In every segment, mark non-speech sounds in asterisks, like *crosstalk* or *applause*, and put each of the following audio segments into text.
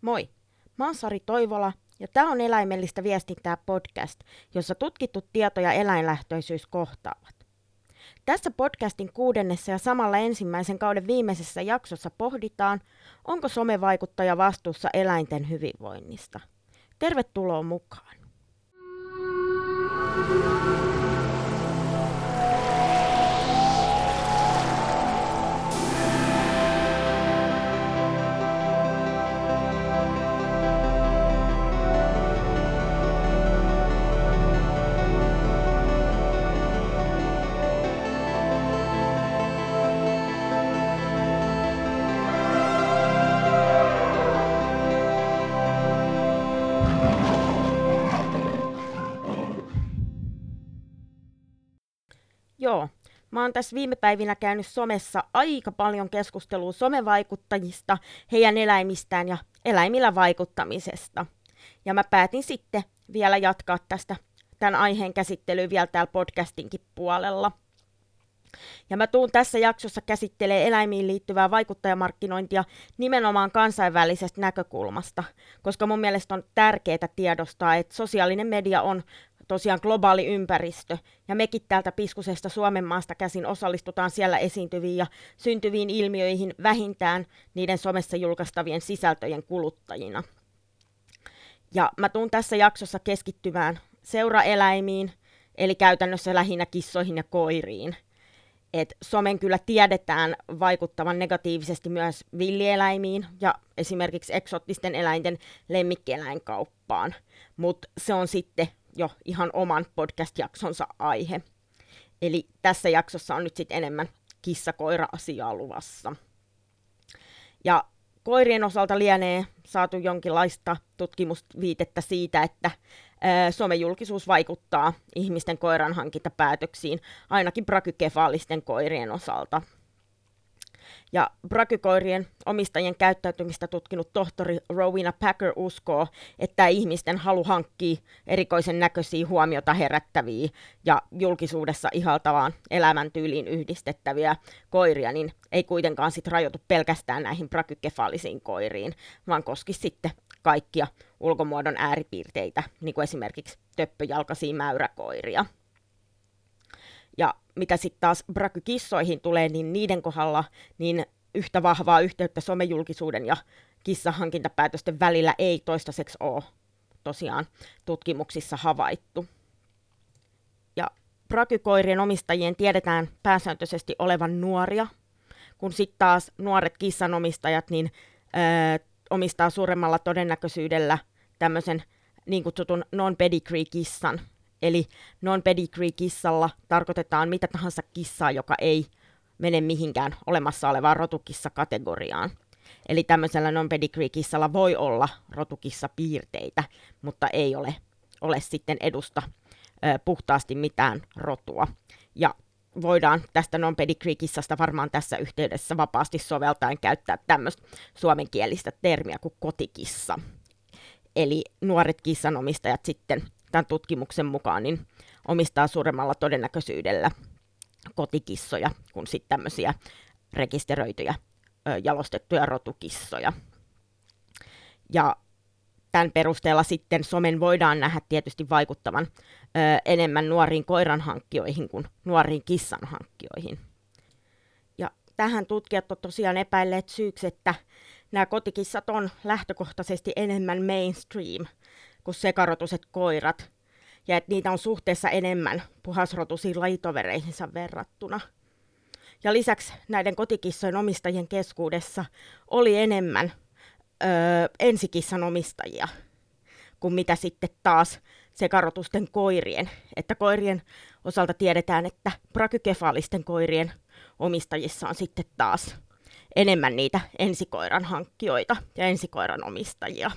Moi, mä oon Sari Toivola ja tämä on Eläimellistä viestintää podcast, jossa tutkittu tieto ja eläinlähtöisyys kohtaavat. Tässä podcastin kuudennessa ja samalla ensimmäisen kauden viimeisessä jaksossa pohditaan, onko somevaikuttaja vastuussa eläinten hyvinvoinnista. Tervetuloa mukaan! Joo, mä oon tässä viime päivinä käynyt somessa aika paljon keskustelua somevaikuttajista, heidän eläimistään ja eläimillä vaikuttamisesta. Ja mä päätin sitten vielä jatkaa tästä tämän aiheen käsittelyä vielä täällä podcastinkin puolella. Ja mä tuun tässä jaksossa käsittelee eläimiin liittyvää vaikuttajamarkkinointia nimenomaan kansainvälisestä näkökulmasta, koska mun mielestä on tärkeää tiedostaa, että sosiaalinen media on tosiaan globaali ympäristö, ja mekin täältä Piskusesta Suomen maasta käsin osallistutaan siellä esiintyviin ja syntyviin ilmiöihin vähintään niiden somessa julkaistavien sisältöjen kuluttajina. Ja mä tuun tässä jaksossa keskittymään seuraeläimiin, eli käytännössä lähinnä kissoihin ja koiriin. Et somen kyllä tiedetään vaikuttavan negatiivisesti myös villieläimiin ja esimerkiksi eksottisten eläinten lemmikkieläinkauppaan, mutta se on sitten jo ihan oman podcast-jaksonsa aihe. Eli tässä jaksossa on nyt sitten enemmän kissa-koira-asiaa luvassa. Ja koirien osalta lienee saatu jonkinlaista tutkimusviitettä siitä, että somejulkisuus vaikuttaa ihmisten koiranhankintapäätöksiin, ainakin brakykefaalisten koirien osalta – ja brakykoirien omistajien käyttäytymistä tutkinut tohtori Rowena Packer uskoo, että ihmisten halu hankkii erikoisen näköisiä huomiota herättäviä ja julkisuudessa ihaltavaan elämäntyyliin yhdistettäviä koiria, niin ei kuitenkaan sit rajoitu pelkästään näihin brakykefaalisiin koiriin, vaan koski sitten kaikkia ulkomuodon ääripiirteitä, niin kuin esimerkiksi töppöjalkaisia mäyräkoiria. Ja mitä sitten taas brakykissoihin tulee, niin niiden kohdalla niin yhtä vahvaa yhteyttä somejulkisuuden ja kissahankintapäätösten välillä ei toistaiseksi ole tosiaan tutkimuksissa havaittu. Ja brakykoirien omistajien tiedetään pääsääntöisesti olevan nuoria, kun sitten taas nuoret kissanomistajat niin, ö, omistaa suuremmalla todennäköisyydellä tämmöisen niin kutsutun non-pedigree-kissan, Eli non-pedigree-kissalla tarkoitetaan mitä tahansa kissaa, joka ei mene mihinkään olemassa olevaan rotukissa-kategoriaan. Eli tämmöisellä non-pedigree-kissalla voi olla rotukissa piirteitä, mutta ei ole, ole sitten edusta ö, puhtaasti mitään rotua. Ja voidaan tästä non-pedigree-kissasta varmaan tässä yhteydessä vapaasti soveltaen käyttää tämmöistä suomenkielistä termiä kuin kotikissa. Eli nuoret kissanomistajat sitten tämän tutkimuksen mukaan niin omistaa suuremmalla todennäköisyydellä kotikissoja kuin sitten tämmöisiä rekisteröityjä jalostettuja rotukissoja. Ja tämän perusteella sitten somen voidaan nähdä tietysti vaikuttavan ö, enemmän nuoriin koiranhankkijoihin kuin nuoriin kissanhankkijoihin. Ja tähän tutkijat ovat tosiaan epäilleet syyksi, että nämä kotikissat on lähtökohtaisesti enemmän mainstream kuin sekarotuset koirat, ja että niitä on suhteessa enemmän puhasrotuisiin lajitovereihinsa verrattuna. Ja lisäksi näiden kotikissojen omistajien keskuudessa oli enemmän öö, ensikissan omistajia kuin mitä sitten taas sekarotusten koirien. Että koirien osalta tiedetään, että brakykefaalisten koirien omistajissa on sitten taas enemmän niitä ensikoiran hankkijoita ja ensikoiran omistajia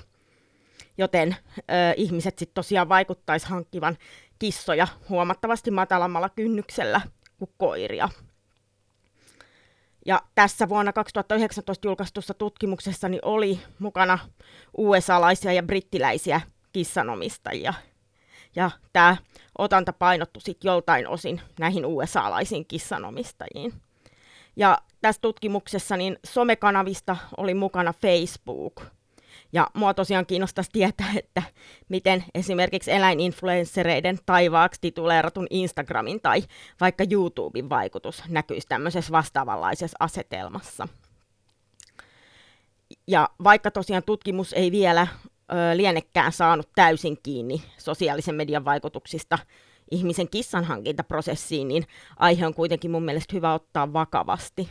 joten ö, ihmiset sitten tosiaan vaikuttaisi hankkivan kissoja huomattavasti matalammalla kynnyksellä kuin koiria. Ja tässä vuonna 2019 julkaistussa tutkimuksessa niin oli mukana USA-laisia ja brittiläisiä kissanomistajia. Ja tämä otanta painottu sitten joltain osin näihin USA-laisiin kissanomistajiin. Ja tässä tutkimuksessa niin somekanavista oli mukana Facebook – Ja mua tosiaan kiinnostaisi tietää, *laughs* että miten esimerkiksi eläininfluenssereiden taivaaksi tituleeratun Instagramin tai vaikka YouTuben vaikutus näkyisi tämmöisessä vastaavanlaisessa asetelmassa. Ja vaikka tosiaan tutkimus ei vielä ö, lienekään saanut täysin kiinni sosiaalisen median vaikutuksista ihmisen kissanhankintaprosessiin, niin aihe on kuitenkin mun mielestä hyvä ottaa vakavasti.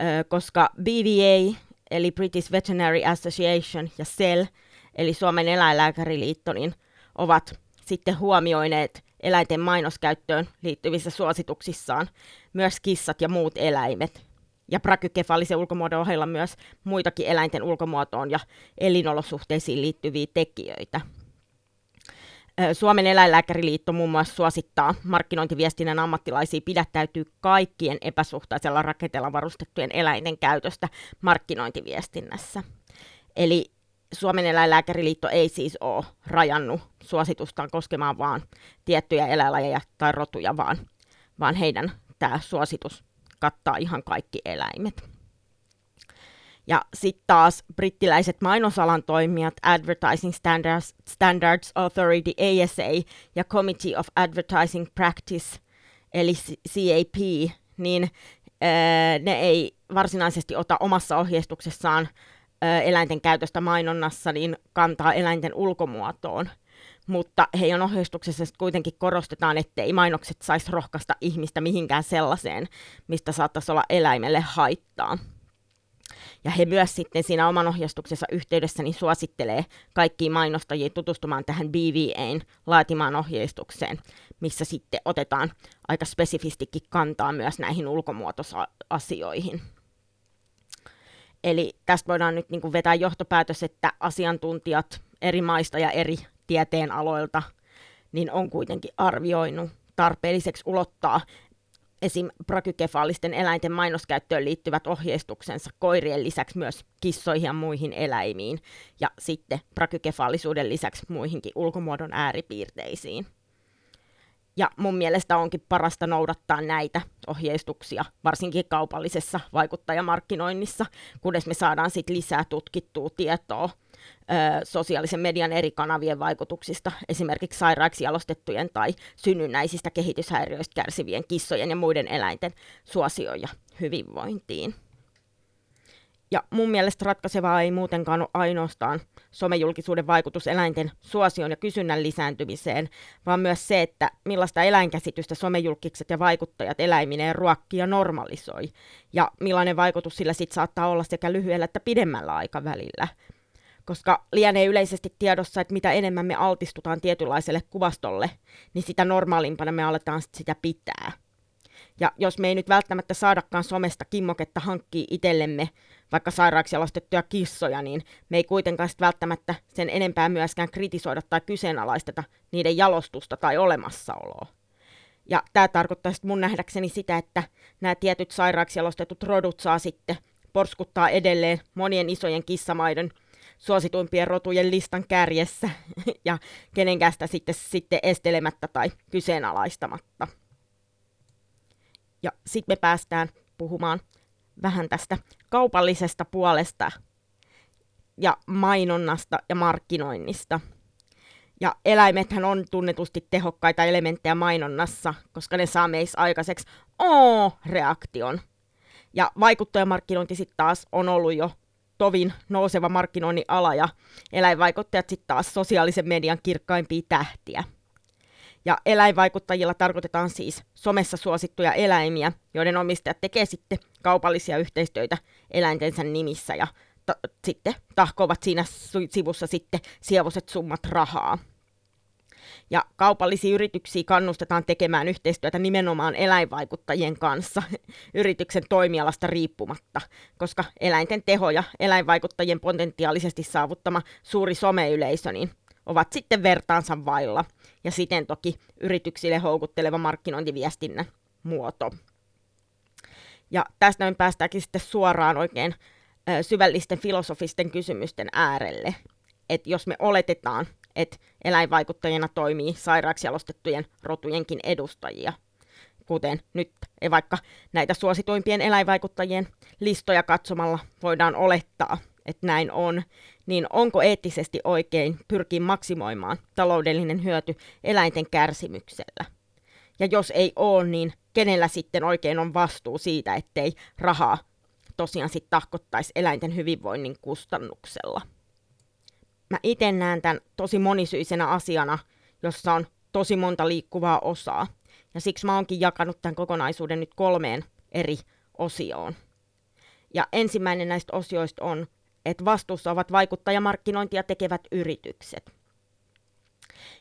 Ö, koska BVA, eli British Veterinary Association, ja SEL, eli Suomen eläinlääkäriliitto, niin ovat sitten huomioineet eläinten mainoskäyttöön liittyvissä suosituksissaan myös kissat ja muut eläimet, ja prakykefaalisen ulkomuodon ohella myös muitakin eläinten ulkomuotoon ja elinolosuhteisiin liittyviä tekijöitä. Suomen eläinlääkäriliitto muun muassa suosittaa markkinointiviestinnän ammattilaisia pidättäytyy kaikkien epäsuhtaisella rakenteella varustettujen eläinten käytöstä markkinointiviestinnässä. Eli Suomen eläinlääkäriliitto ei siis ole rajannut suositustaan koskemaan vain tiettyjä eläinlajeja tai rotuja, vaan, vaan heidän tämä suositus kattaa ihan kaikki eläimet. Ja sitten taas brittiläiset mainosalan toimijat Advertising Standards, Standards Authority ASA ja Committee of Advertising Practice eli CAP, niin ää, ne ei varsinaisesti ota omassa ohjeistuksessaan ää, eläinten käytöstä mainonnassa niin kantaa eläinten ulkomuotoon – mutta heidän ohjeistuksessa kuitenkin korostetaan, ettei mainokset saisi rohkaista ihmistä mihinkään sellaiseen, mistä saattaisi olla eläimelle haittaa. Ja he myös sitten siinä oman ohjeistuksensa yhteydessä niin suosittelee kaikkiin mainostajia tutustumaan tähän BVAn laatimaan ohjeistukseen, missä sitten otetaan aika spesifistikin kantaa myös näihin ulkomuotoasioihin. Eli tästä voidaan nyt niin vetää johtopäätös, että asiantuntijat eri maista ja eri tieteen aloilta, niin on kuitenkin arvioinut tarpeelliseksi ulottaa esim. prakykefaalisten eläinten mainoskäyttöön liittyvät ohjeistuksensa koirien lisäksi myös kissoihin ja muihin eläimiin, ja sitten prakykefaalisuuden lisäksi muihinkin ulkomuodon ääripiirteisiin. Ja mun mielestä onkin parasta noudattaa näitä ohjeistuksia, varsinkin kaupallisessa vaikuttajamarkkinoinnissa, kunnes me saadaan sit lisää tutkittua tietoa sosiaalisen median eri kanavien vaikutuksista, esimerkiksi sairaaksi jalostettujen tai synnynnäisistä kehityshäiriöistä kärsivien kissojen ja muiden eläinten suosioon ja hyvinvointiin. Ja mun mielestä ratkaisevaa ei muutenkaan ole ainoastaan somejulkisuuden vaikutus eläinten suosion ja kysynnän lisääntymiseen, vaan myös se, että millaista eläinkäsitystä somejulkikset ja vaikuttajat eläimineen ruokkii ja normalisoi, ja millainen vaikutus sillä sitten saattaa olla sekä lyhyellä että pidemmällä aikavälillä. Koska lienee yleisesti tiedossa, että mitä enemmän me altistutaan tietynlaiselle kuvastolle, niin sitä normaalimpana me aletaan sitä pitää. Ja jos me ei nyt välttämättä saadakaan somesta kimmoketta hankkia itsellemme vaikka sairaaksi jalostettuja kissoja, niin me ei kuitenkaan sit välttämättä sen enempää myöskään kritisoida tai kyseenalaisteta niiden jalostusta tai olemassaoloa. Ja tämä tarkoittaa mun nähdäkseni sitä, että nämä tietyt sairaaksi jalostetut rodut saa sitten porskuttaa edelleen monien isojen kissamaiden suosituimpien rotujen listan kärjessä *laughs* ja kenenkään sitä sitten, sitten estelemättä tai kyseenalaistamatta. Ja sitten me päästään puhumaan vähän tästä kaupallisesta puolesta ja mainonnasta ja markkinoinnista. Ja eläimethän on tunnetusti tehokkaita elementtejä mainonnassa, koska ne saa meissä aikaiseksi oo-reaktion. Ja vaikuttajamarkkinointi sitten taas on ollut jo tovin nouseva markkinoinnin ala ja eläinvaikuttajat sitten taas sosiaalisen median kirkkaimpia tähtiä. Ja eläinvaikuttajilla tarkoitetaan siis somessa suosittuja eläimiä, joiden omistajat tekee sitten kaupallisia yhteistöitä eläintensä nimissä ja ta- sitten tahkovat siinä sivussa sitten sievoiset summat rahaa. Ja kaupallisia yrityksiä kannustetaan tekemään yhteistyötä nimenomaan eläinvaikuttajien kanssa *laughs* yrityksen toimialasta riippumatta, koska eläinten teho ja eläinvaikuttajien potentiaalisesti saavuttama suuri someyleisö niin ovat sitten vertaansa vailla, ja siten toki yrityksille houkutteleva markkinointiviestinnän muoto. Ja tästä me päästäänkin sitten suoraan oikein syvällisten filosofisten kysymysten äärelle. Että jos me oletetaan, että eläinvaikuttajina toimii sairaaksi jalostettujen rotujenkin edustajia, kuten nyt vaikka näitä suosituimpien eläinvaikuttajien listoja katsomalla voidaan olettaa, että näin on, niin onko eettisesti oikein pyrkiä maksimoimaan taloudellinen hyöty eläinten kärsimyksellä? Ja jos ei ole, niin kenellä sitten oikein on vastuu siitä, ettei rahaa tosiaan sitten tahkottaisi eläinten hyvinvoinnin kustannuksella? Mä itse näen tämän tosi monisyisenä asiana, jossa on tosi monta liikkuvaa osaa. Ja siksi mä oonkin jakanut tämän kokonaisuuden nyt kolmeen eri osioon. Ja ensimmäinen näistä osioista on, että vastuussa ovat vaikuttajamarkkinointia tekevät yritykset.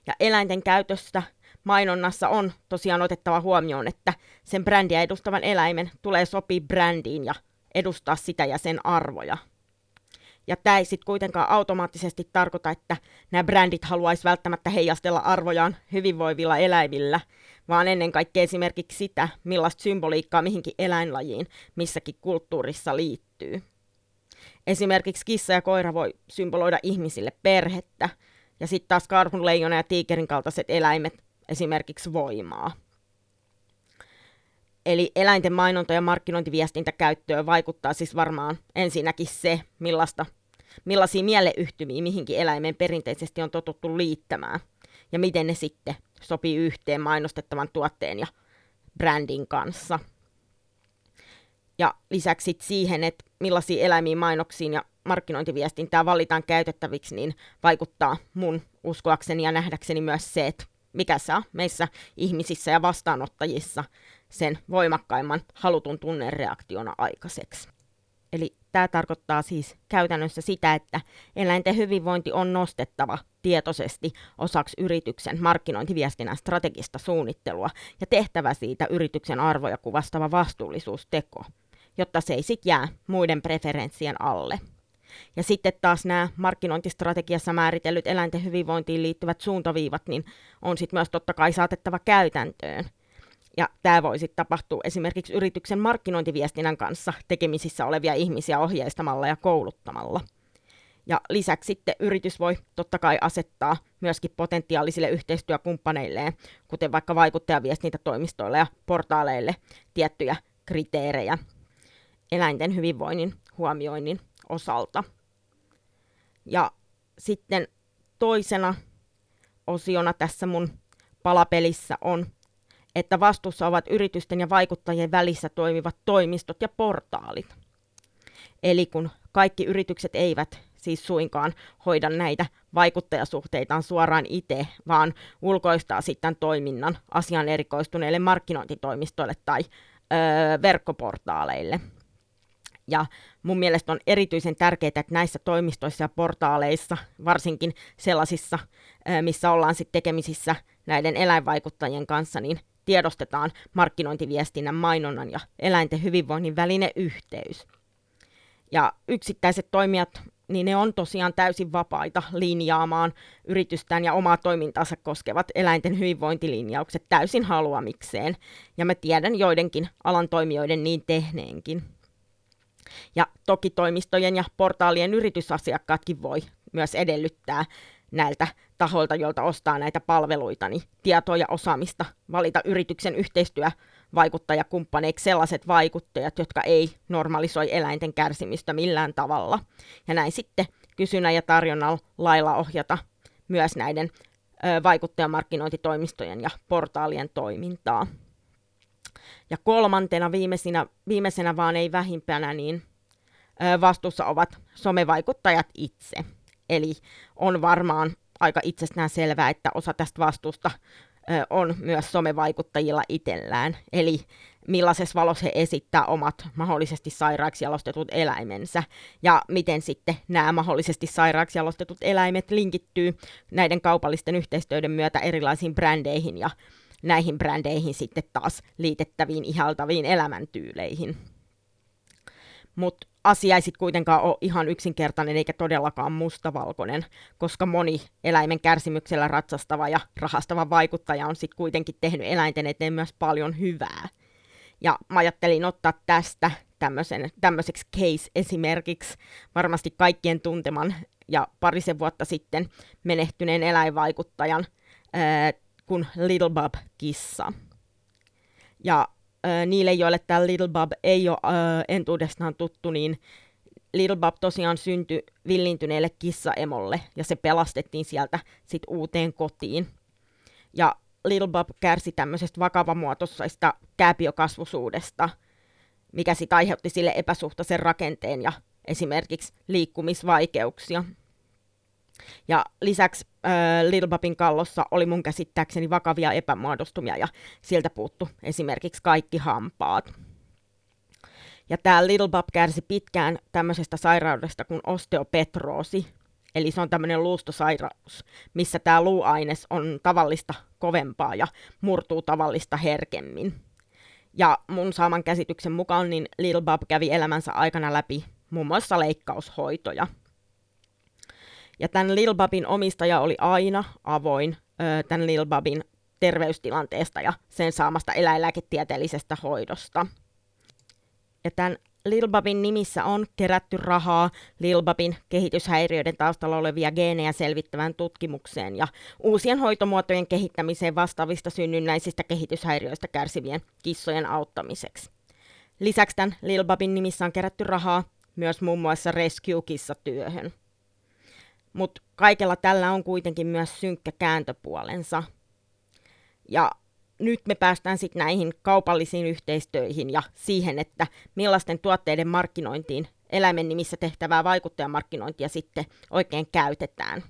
Ja eläinten käytöstä mainonnassa on tosiaan otettava huomioon, että sen brändiä edustavan eläimen tulee sopia brändiin ja edustaa sitä ja sen arvoja. Ja tämä ei sitten kuitenkaan automaattisesti tarkoita, että nämä brändit haluaisi välttämättä heijastella arvojaan hyvinvoivilla eläimillä, vaan ennen kaikkea esimerkiksi sitä, millaista symboliikkaa mihinkin eläinlajiin missäkin kulttuurissa liittyy. Esimerkiksi kissa ja koira voi symboloida ihmisille perhettä, ja sitten taas karhun, leijona ja tiikerin kaltaiset eläimet esimerkiksi voimaa. Eli eläinten mainonta- ja markkinointiviestintäkäyttöön vaikuttaa siis varmaan ensinnäkin se, millaista, millaisia mieleyhtymiä mihinkin eläimeen perinteisesti on totuttu liittämään, ja miten ne sitten sopii yhteen mainostettavan tuotteen ja brändin kanssa. Ja lisäksi siihen, että millaisia eläimiä mainoksiin ja markkinointiviestintää valitaan käytettäviksi, niin vaikuttaa mun uskoakseni ja nähdäkseni myös se, että mikä saa meissä ihmisissä ja vastaanottajissa sen voimakkaimman halutun tunnereaktiona aikaiseksi. Eli tämä tarkoittaa siis käytännössä sitä, että eläinten hyvinvointi on nostettava tietoisesti osaksi yrityksen markkinointiviestinnän strategista suunnittelua ja tehtävä siitä yrityksen arvoja kuvastava vastuullisuusteko, jotta se ei sit jää muiden preferenssien alle. Ja sitten taas nämä markkinointistrategiassa määritellyt eläinten hyvinvointiin liittyvät suuntaviivat, niin on sitten myös totta kai saatettava käytäntöön. Ja tämä voi sitten tapahtua esimerkiksi yrityksen markkinointiviestinnän kanssa tekemisissä olevia ihmisiä ohjeistamalla ja kouluttamalla. Ja lisäksi sitten yritys voi totta kai asettaa myöskin potentiaalisille yhteistyökumppaneilleen, kuten vaikka vaikuttajaviestintätoimistoille ja portaaleille, tiettyjä kriteerejä eläinten hyvinvoinnin huomioinnin osalta. Ja sitten toisena osiona tässä mun palapelissä on, että vastuussa ovat yritysten ja vaikuttajien välissä toimivat toimistot ja portaalit. Eli kun kaikki yritykset eivät siis suinkaan hoida näitä vaikuttajasuhteitaan suoraan itse, vaan ulkoistaa sitten toiminnan asian erikoistuneille markkinointitoimistoille tai öö, verkkoportaaleille – ja mun mielestä on erityisen tärkeää, että näissä toimistoissa ja portaaleissa, varsinkin sellaisissa, missä ollaan sitten tekemisissä näiden eläinvaikuttajien kanssa, niin tiedostetaan markkinointiviestinnän, mainonnan ja eläinten hyvinvoinnin välinen yhteys. Ja yksittäiset toimijat, niin ne on tosiaan täysin vapaita linjaamaan yritystään ja omaa toimintaansa koskevat eläinten hyvinvointilinjaukset täysin haluamikseen. Ja mä tiedän joidenkin alan toimijoiden niin tehneenkin. Ja toki toimistojen ja portaalien yritysasiakkaatkin voi myös edellyttää näiltä tahoilta, joilta ostaa näitä palveluita, niin tietoa ja osaamista valita yrityksen yhteistyövaikuttajakumppaneiksi sellaiset vaikuttajat, jotka ei normalisoi eläinten kärsimistä millään tavalla. Ja näin sitten kysynnän ja tarjonnan lailla ohjata myös näiden vaikuttajamarkkinointitoimistojen ja portaalien toimintaa. Ja kolmantena viimeisenä, viimeisenä vaan ei vähimpänä, niin vastuussa ovat somevaikuttajat itse. Eli on varmaan aika itsestään selvää, että osa tästä vastuusta on myös somevaikuttajilla itsellään. Eli millaisessa valossa he esittää omat mahdollisesti sairaaksi jalostetut eläimensä ja miten sitten nämä mahdollisesti sairaaksi jalostetut eläimet linkittyy näiden kaupallisten yhteistyöiden myötä erilaisiin brändeihin ja näihin brändeihin sitten taas liitettäviin ihaltaviin elämäntyyleihin. Mutta asia ei sitten kuitenkaan ole ihan yksinkertainen eikä todellakaan mustavalkoinen, koska moni eläimen kärsimyksellä ratsastava ja rahastava vaikuttaja on sitten kuitenkin tehnyt eläinten eteen myös paljon hyvää. Ja mä ajattelin ottaa tästä tämmöiseksi case-esimerkiksi varmasti kaikkien tunteman ja parisen vuotta sitten menehtyneen eläinvaikuttajan ää, kuin Little Bob-kissa. Ja niille, joille tämä Little Bob ei ole entuudestaan tuttu, niin Little Bob tosiaan syntyi villintyneelle kissaemolle ja se pelastettiin sieltä sit uuteen kotiin. Ja Little Bob kärsi tämmöisestä vakavamuotoisesta kääpiökasvusuudesta, mikä sitten aiheutti sille epäsuhtaisen rakenteen ja esimerkiksi liikkumisvaikeuksia. Ja lisäksi äh, Little Bobin kallossa oli mun käsittääkseni vakavia epämuodostumia ja sieltä puuttu esimerkiksi kaikki hampaat. Ja tämä Little Bob kärsi pitkään tämmöisestä sairaudesta kuin osteopetroosi, eli se on tämmöinen luustosairaus, missä tämä luuaines on tavallista kovempaa ja murtuu tavallista herkemmin. Ja mun saaman käsityksen mukaan niin Little Bob kävi elämänsä aikana läpi muun muassa leikkaushoitoja. Ja tämän Little Bobin omistaja oli aina avoin ö, tämän Little Bobin terveystilanteesta ja sen saamasta eläinlääketieteellisestä hoidosta – ja tämän Lil Babin nimissä on kerätty rahaa Lil Babin kehityshäiriöiden taustalla olevia geenejä selvittävään tutkimukseen ja uusien hoitomuotojen kehittämiseen vastaavista synnynnäisistä kehityshäiriöistä kärsivien kissojen auttamiseksi. Lisäksi tämän Lil Babin nimissä on kerätty rahaa myös muun muassa Rescue-kissatyöhön. Mutta kaikella tällä on kuitenkin myös synkkä kääntöpuolensa. Ja nyt me päästään sitten näihin kaupallisiin yhteistöihin ja siihen, että millaisten tuotteiden markkinointiin eläimen nimissä tehtävää vaikuttajamarkkinointia sitten oikein käytetään.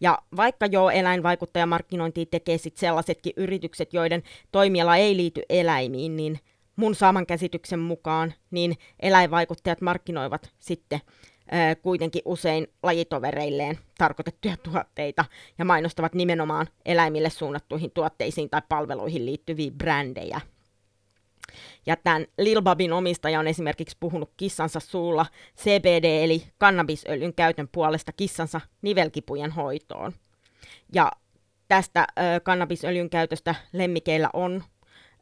Ja vaikka jo eläinvaikuttajamarkkinointia tekee sitten sellaisetkin yritykset, joiden toimiala ei liity eläimiin, niin mun saaman käsityksen mukaan niin eläinvaikuttajat markkinoivat sitten kuitenkin usein lajitovereilleen tarkoitettuja tuotteita ja mainostavat nimenomaan eläimille suunnattuihin tuotteisiin tai palveluihin liittyviä brändejä. Ja tämän Lil Babin omistaja on esimerkiksi puhunut kissansa suulla CBD eli kannabisöljyn käytön puolesta kissansa nivelkipujen hoitoon. Ja tästä ö, kannabisöljyn käytöstä lemmikeillä on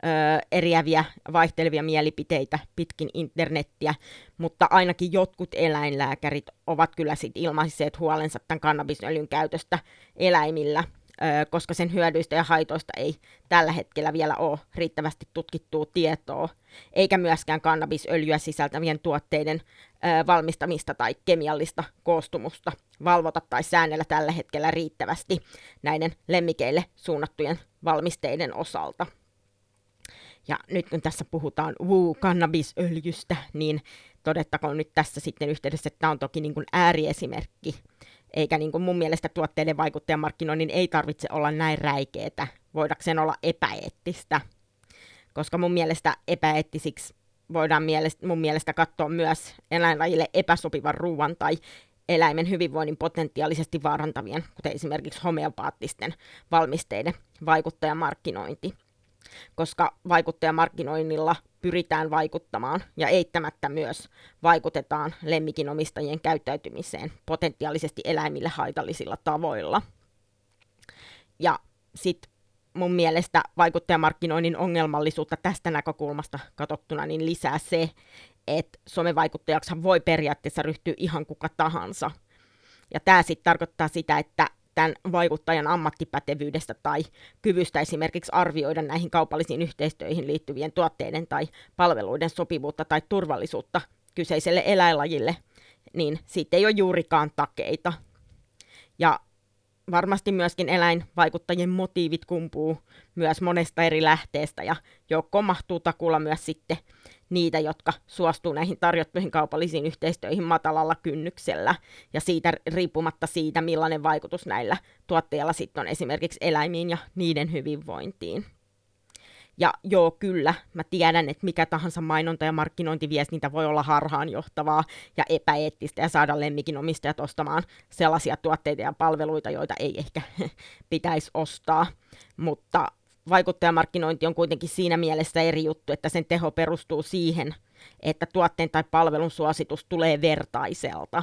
ö, eriäviä vaihtelevia mielipiteitä pitkin internettiä, mutta ainakin jotkut eläinlääkärit ovat kyllä sit ilmaisseet huolensa tämän kannabisöljyn käytöstä eläimillä, ö, koska sen hyödyistä ja haitoista ei tällä hetkellä vielä ole riittävästi tutkittua tietoa, eikä myöskään kannabisöljyä sisältävien tuotteiden ö, valmistamista tai kemiallista koostumusta valvota tai säännellä tällä hetkellä riittävästi näiden lemmikeille suunnattujen valmisteiden osalta. Ja nyt kun tässä puhutaan woo kannabisöljystä, niin todettakoon nyt tässä sitten yhteydessä, että tämä on toki niin kuin ääriesimerkki, eikä niin kuin mun mielestä tuotteiden vaikuttajamarkkinoinnin ei tarvitse olla näin räikeetä, voidakseen olla epäeettistä, koska mun mielestä epäeettisiksi voidaan mielestä, mun mielestä katsoa myös eläinlajille epäsopivan ruoan tai eläimen hyvinvoinnin potentiaalisesti vaarantavien, kuten esimerkiksi homeopaattisten valmisteiden vaikuttajamarkkinointi koska vaikuttajamarkkinoinnilla pyritään vaikuttamaan ja eittämättä myös vaikutetaan lemmikinomistajien käyttäytymiseen potentiaalisesti eläimille haitallisilla tavoilla. Ja sitten mun mielestä vaikuttajamarkkinoinnin ongelmallisuutta tästä näkökulmasta katsottuna niin lisää se, että somevaikuttajaksi voi periaatteessa ryhtyä ihan kuka tahansa. Ja tämä sitten tarkoittaa sitä, että tämän vaikuttajan ammattipätevyydestä tai kyvystä esimerkiksi arvioida näihin kaupallisiin yhteistyöihin liittyvien tuotteiden tai palveluiden sopivuutta tai turvallisuutta kyseiselle eläinlajille, niin siitä ei ole juurikaan takeita. Ja varmasti myöskin eläinvaikuttajien motiivit kumpuu myös monesta eri lähteestä ja joukkoon mahtuu takulla myös sitten niitä, jotka suostuu näihin tarjottuihin kaupallisiin yhteistyöihin matalalla kynnyksellä ja siitä riippumatta siitä, millainen vaikutus näillä tuotteilla sitten on esimerkiksi eläimiin ja niiden hyvinvointiin. Ja joo, kyllä, mä tiedän, että mikä tahansa mainonta- ja markkinointiviestintä voi olla harhaanjohtavaa ja epäeettistä ja saada lemmikin omistajat ostamaan sellaisia tuotteita ja palveluita, joita ei ehkä *laughs* pitäisi ostaa. Mutta vaikuttajamarkkinointi on kuitenkin siinä mielessä eri juttu, että sen teho perustuu siihen, että tuotteen tai palvelun suositus tulee vertaiselta.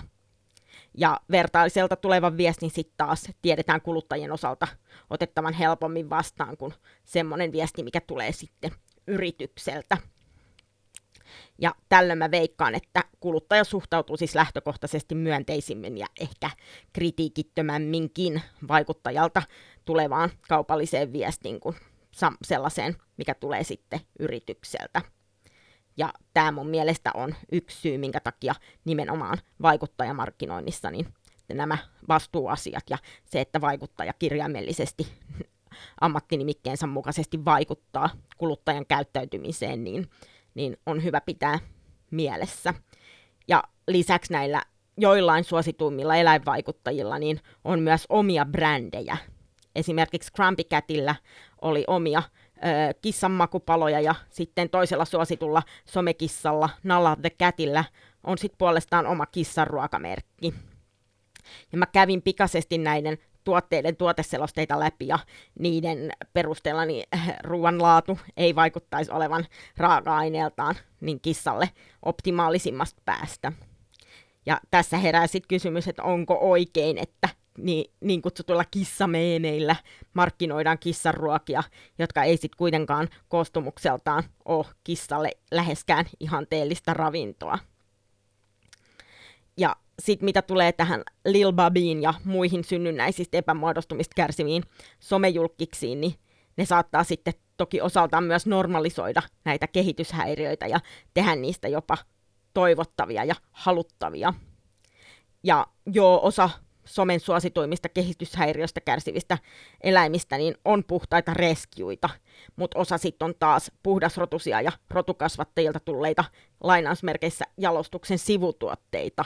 Ja vertaiselta tulevan viestin sitten taas tiedetään kuluttajien osalta otettavan helpommin vastaan kuin semmoinen viesti, mikä tulee sitten yritykseltä. Ja tällöin mä veikkaan, että kuluttaja suhtautuu siis lähtökohtaisesti myönteisimmin ja ehkä kritiikittömämminkin vaikuttajalta tulevaan kaupalliseen viestiin kuin sellaiseen, mikä tulee sitten yritykseltä. Ja tämä mun mielestä on yksi syy, minkä takia nimenomaan vaikuttajamarkkinoinnissa niin nämä vastuuasiat ja se, että vaikuttaja kirjaimellisesti ammattinimikkeensä mukaisesti vaikuttaa kuluttajan käyttäytymiseen, niin, niin on hyvä pitää mielessä. Ja lisäksi näillä joillain suosituimmilla eläinvaikuttajilla niin on myös omia brändejä. Esimerkiksi Crumpy Catillä oli omia ö, kissanmakupaloja ja sitten toisella suositulla somekissalla Nala the Catillä on sitten puolestaan oma kissan ruokamerkki. Ja mä kävin pikaisesti näiden tuotteiden tuoteselosteita läpi ja niiden perusteella niin ruoan laatu ei vaikuttaisi olevan raaka-aineeltaan niin kissalle optimaalisimmasta päästä. Ja tässä herää sitten kysymys, että onko oikein, että niin, niin kutsutuilla kissameemeillä markkinoidaan kissaruokia, jotka ei sitten kuitenkaan koostumukseltaan ole kissalle läheskään ihanteellista ravintoa. Ja sitten mitä tulee tähän Lil Babiin ja muihin synnynnäisistä epämuodostumista kärsiviin somejulkiksiin, niin ne saattaa sitten toki osaltaan myös normalisoida näitä kehityshäiriöitä ja tehdä niistä jopa toivottavia ja haluttavia. Ja joo, osa somen suosituimmista kehityshäiriöstä kärsivistä eläimistä niin on puhtaita rescuita, mutta osa sitten on taas puhdasrotusia ja rotukasvattajilta tulleita lainausmerkeissä jalostuksen sivutuotteita,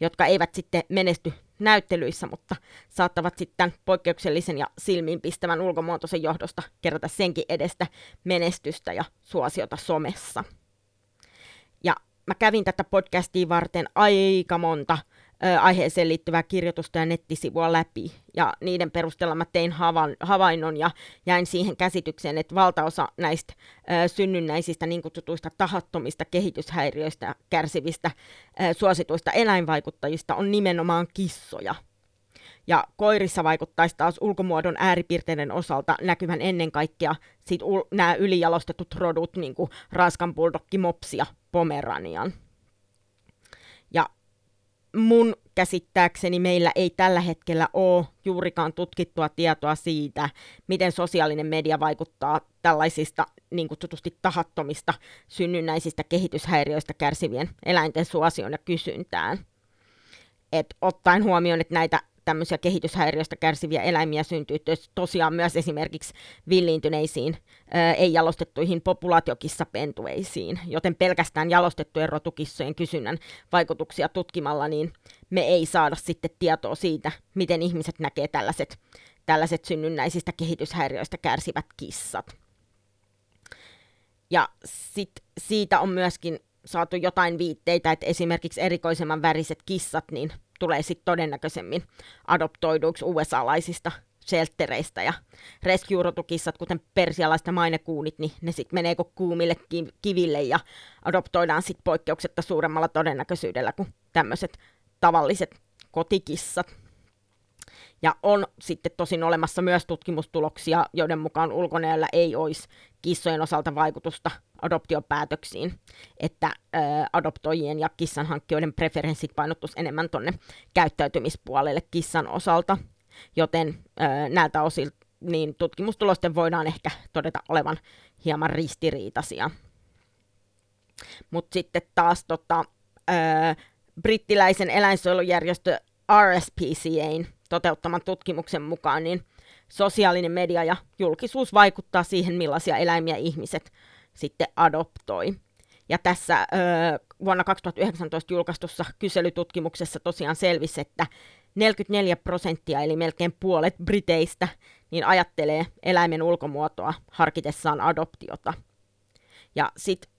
jotka eivät sitten menesty näyttelyissä, mutta saattavat sitten poikkeuksellisen ja silmiinpistävän ulkomuotoisen johdosta kerätä senkin edestä menestystä ja suosiota somessa. Ja mä kävin tätä podcastia varten aika monta aiheeseen liittyvää kirjoitusta ja nettisivua läpi. Ja niiden perusteella mä tein havainnon ja jäin siihen käsitykseen, että valtaosa näistä synnynnäisistä niin kutsutuista tahattomista kehityshäiriöistä kärsivistä suosituista eläinvaikuttajista on nimenomaan kissoja. Ja koirissa vaikuttaisi taas ulkomuodon ääripiirteiden osalta näkyvän ennen kaikkea sit ul- nämä ylijalostetut rodut, niin kuin Ranskan bulldogki, mopsi ja pomeranian. Mun käsittääkseni meillä ei tällä hetkellä ole juurikaan tutkittua tietoa siitä, miten sosiaalinen media vaikuttaa tällaisista niin kutsutusti tahattomista synnynnäisistä kehityshäiriöistä kärsivien eläinten suosioon ja kysyntään. Et ottaen huomioon, että näitä tämmöisiä kehityshäiriöistä kärsiviä eläimiä syntyy tosiaan myös esimerkiksi villiintyneisiin ei-jalostettuihin populaatiokissapentueisiin, joten pelkästään jalostettujen rotukissojen kysynnän vaikutuksia tutkimalla, niin me ei saada sitten tietoa siitä, miten ihmiset näkee tällaiset, tällaiset synnynnäisistä kehityshäiriöistä kärsivät kissat. Ja sit siitä on myöskin saatu jotain viitteitä, että esimerkiksi erikoisemman väriset kissat niin tulee sitten todennäköisemmin adoptoiduiksi USA-laisista sheltereistä ja rescue-rotukissat, kuten persialaiset mainekuunit, niin ne sitten menee kuumille kiville ja adoptoidaan sitten poikkeuksetta suuremmalla todennäköisyydellä kuin tämmöiset tavalliset kotikissat. Ja on sitten tosin olemassa myös tutkimustuloksia, joiden mukaan ulkonäöllä ei olisi kissojen osalta vaikutusta adoptiopäätöksiin, että ö, adoptoijien ja kissanhankkijoiden preferenssit painottus enemmän tuonne käyttäytymispuolelle kissan osalta, joten ö, näiltä osin niin tutkimustulosten voidaan ehkä todeta olevan hieman ristiriitaisia. Mutta sitten taas tota, ö, brittiläisen eläinsuojelujärjestö RSPCAin toteuttaman tutkimuksen mukaan, niin sosiaalinen media ja julkisuus vaikuttaa siihen, millaisia eläimiä ihmiset sitten adoptoi. Ja tässä ö, vuonna 2019 julkaistussa kyselytutkimuksessa tosiaan selvisi, että 44 prosenttia, eli melkein puolet briteistä, niin ajattelee eläimen ulkomuotoa harkitessaan adoptiota. Ja sitten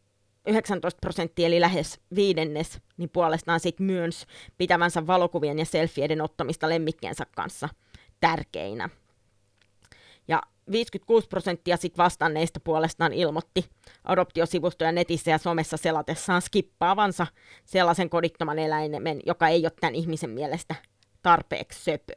19 prosenttia, eli lähes viidennes, niin puolestaan sitten myös pitävänsä valokuvien ja selfieiden ottamista lemmikkiensä kanssa tärkeinä. Ja 56 prosenttia sit vastanneista puolestaan ilmoitti adoptiosivustoja netissä ja somessa selatessaan skippaavansa sellaisen kodittoman eläimen, joka ei ole tämän ihmisen mielestä tarpeeksi söpö.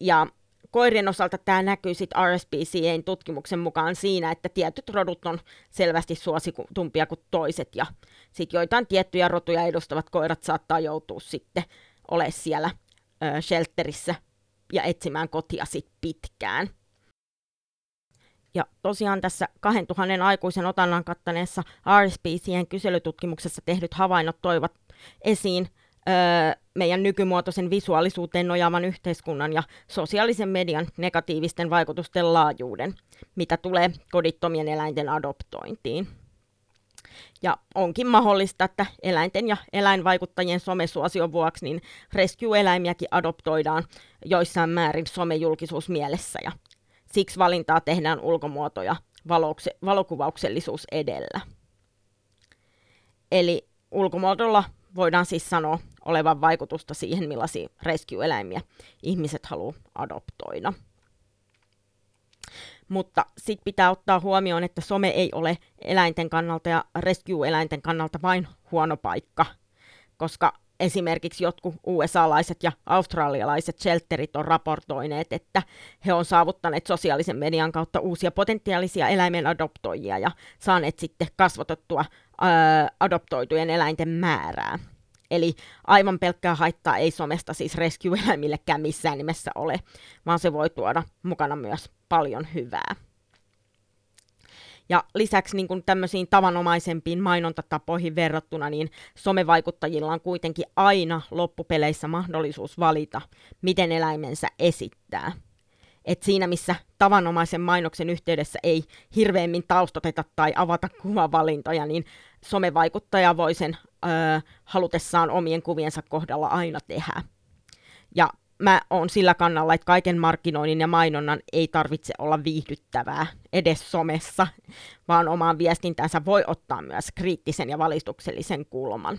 Ja koirien osalta tämä näkyy sitten RSPCAn tutkimuksen mukaan siinä, että tietyt rodut on selvästi suositumpia kuin toiset, ja sitten joitain tiettyjä rotuja edustavat koirat saattaa joutua sitten olemaan siellä ö, shelterissä ja etsimään kotia sit pitkään. Ja tosiaan tässä 2000 aikuisen otannan kattaneessa RSPCn kyselytutkimuksessa tehdyt havainnot toivat esiin öö, meidän nykymuotoisen visuaalisuuteen nojaavan yhteiskunnan ja sosiaalisen median negatiivisten vaikutusten laajuuden, mitä tulee kodittomien eläinten adoptointiin. Ja onkin mahdollista, että eläinten ja eläinvaikuttajien somesuosion vuoksi niin rescue-eläimiäkin adoptoidaan joissain määrin somejulkisuusmielessä ja siksi valintaa tehdään ulkomuotoja valokse- valokuvauksellisuus edellä. Eli ulkomuodolla voidaan siis sanoa olevan vaikutusta siihen, millaisia rescue-eläimiä ihmiset haluaa adoptoida. Mutta sitten pitää ottaa huomioon, että some ei ole eläinten kannalta ja rescue-eläinten kannalta vain huono paikka, koska esimerkiksi jotkut USA-laiset ja australialaiset shelterit on raportoineet, että he on saavuttaneet sosiaalisen median kautta uusia potentiaalisia eläimen adoptoijia ja saaneet sitten kasvatettua adoptoitujen eläinten määrää. Eli aivan pelkkää haittaa ei somesta siis rescue-eläimillekään missään nimessä ole, vaan se voi tuoda mukana myös paljon hyvää. Ja lisäksi niin kuin tämmöisiin tavanomaisempiin mainontatapoihin verrattuna, niin somevaikuttajilla on kuitenkin aina loppupeleissä mahdollisuus valita, miten eläimensä esittää. Et siinä, missä tavanomaisen mainoksen yhteydessä ei hirveämmin taustoteta tai avata kuvavalintoja, niin somevaikuttaja voi sen ö, halutessaan omien kuviensa kohdalla aina tehdä. Ja mä oon sillä kannalla, että kaiken markkinoinnin ja mainonnan ei tarvitse olla viihdyttävää edes somessa, vaan omaan viestintänsä voi ottaa myös kriittisen ja valistuksellisen kulman.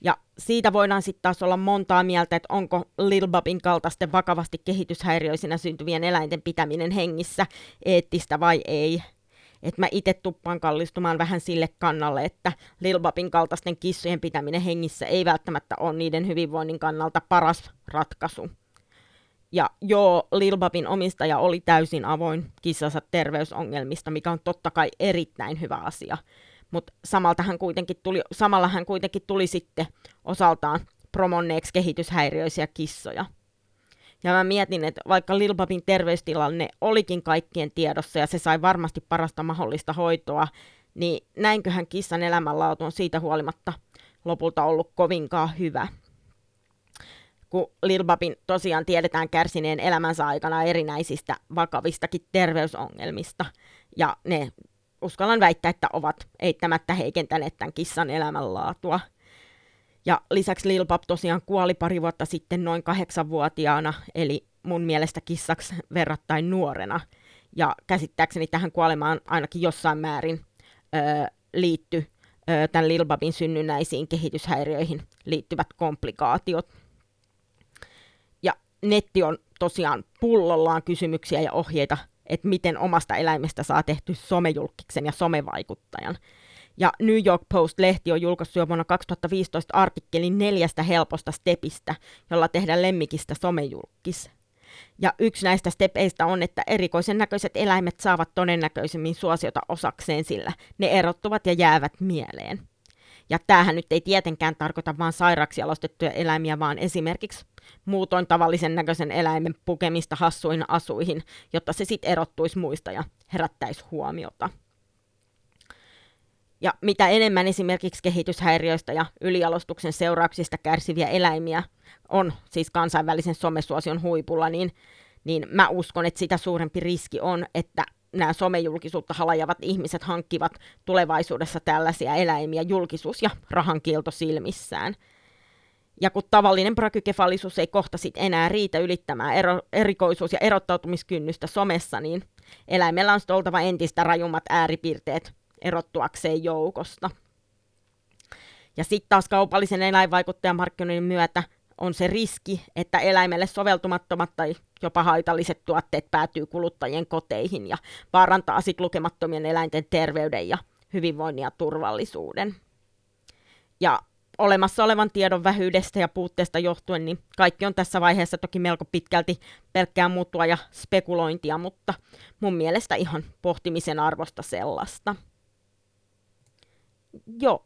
Ja siitä voidaan sitten taas olla montaa mieltä, että onko Lil Bobin kaltaisten vakavasti kehityshäiriöisinä syntyvien eläinten pitäminen hengissä eettistä vai ei että mä itse tuppaan kallistumaan vähän sille kannalle, että Lilbabin kaltaisten kissojen pitäminen hengissä ei välttämättä ole niiden hyvinvoinnin kannalta paras ratkaisu. Ja joo, Lilbabin omistaja oli täysin avoin kissansa terveysongelmista, mikä on totta kai erittäin hyvä asia. Mutta samalla hän kuitenkin tuli, samalla hän kuitenkin tuli sitten osaltaan promonneeksi kehityshäiriöisiä kissoja. Ja mä mietin, että vaikka Lilbabin terveystilanne olikin kaikkien tiedossa ja se sai varmasti parasta mahdollista hoitoa, niin näinköhän kissan elämänlaatu on siitä huolimatta lopulta ollut kovinkaan hyvä. Kun Lilbabin tosiaan tiedetään kärsineen elämänsä aikana erinäisistä vakavistakin terveysongelmista, ja ne uskallan väittää, että ovat eittämättä heikentäneet tämän kissan elämänlaatua – ja lisäksi Lil Pop tosiaan kuoli pari vuotta sitten noin kahdeksanvuotiaana, eli mun mielestä kissaksi verrattain nuorena. Ja käsittääkseni tähän kuolemaan ainakin jossain määrin öö, liitty öö, tämän Lil Bobin synnynnäisiin kehityshäiriöihin liittyvät komplikaatiot. Ja netti on tosiaan pullollaan kysymyksiä ja ohjeita, että miten omasta eläimestä saa tehty somejulkiksen ja somevaikuttajan. Ja New York Post-lehti on julkaissut jo vuonna 2015 artikkelin neljästä helposta stepistä, jolla tehdään lemmikistä somejulkis. Ja yksi näistä stepeistä on, että erikoisen näköiset eläimet saavat todennäköisemmin suosiota osakseen, sillä ne erottuvat ja jäävät mieleen. Ja tämähän nyt ei tietenkään tarkoita vain sairaaksi jalostettuja eläimiä, vaan esimerkiksi muutoin tavallisen näköisen eläimen pukemista hassuihin asuihin, jotta se sitten erottuisi muista ja herättäisi huomiota. Ja mitä enemmän esimerkiksi kehityshäiriöistä ja ylialostuksen seurauksista kärsiviä eläimiä on siis kansainvälisen somesuosion huipulla, niin, niin mä uskon, että sitä suurempi riski on, että nämä somejulkisuutta halajavat ihmiset hankkivat tulevaisuudessa tällaisia eläimiä julkisuus- ja rahankielto silmissään. Ja kun tavallinen prakykefallisuus ei kohta sit enää riitä ylittämään ero, erikoisuus- ja erottautumiskynnystä somessa, niin eläimellä on oltava entistä rajummat ääripiirteet erottuakseen joukosta. Ja sitten taas kaupallisen eläinvaikuttajan markkinoinnin myötä on se riski, että eläimelle soveltumattomat tai jopa haitalliset tuotteet päätyy kuluttajien koteihin ja vaarantaa sit lukemattomien eläinten terveyden ja hyvinvoinnin ja turvallisuuden. Ja olemassa olevan tiedon vähyydestä ja puutteesta johtuen, niin kaikki on tässä vaiheessa toki melko pitkälti pelkkää muuttua ja spekulointia, mutta mun mielestä ihan pohtimisen arvosta sellaista. Joo,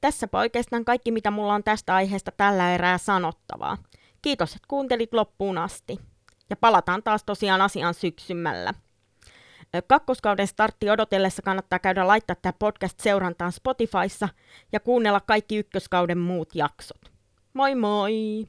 tässäpä oikeastaan kaikki, mitä mulla on tästä aiheesta tällä erää sanottavaa. Kiitos, että kuuntelit loppuun asti. Ja palataan taas tosiaan asiaan syksymällä. kakkoskauden startti odotellessa kannattaa käydä laittaa tämä podcast seurantaan Spotifyssa ja kuunnella kaikki ykköskauden muut jaksot. Moi moi!